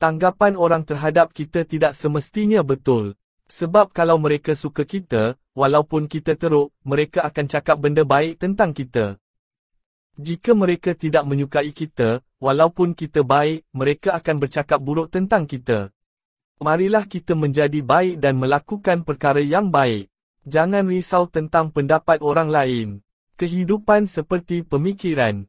tanggapan orang terhadap kita tidak semestinya betul. Sebab kalau mereka suka kita, walaupun kita teruk, mereka akan cakap benda baik tentang kita. Jika mereka tidak menyukai kita, walaupun kita baik, mereka akan bercakap buruk tentang kita. Marilah kita menjadi baik dan melakukan perkara yang baik. Jangan risau tentang pendapat orang lain. Kehidupan seperti pemikiran.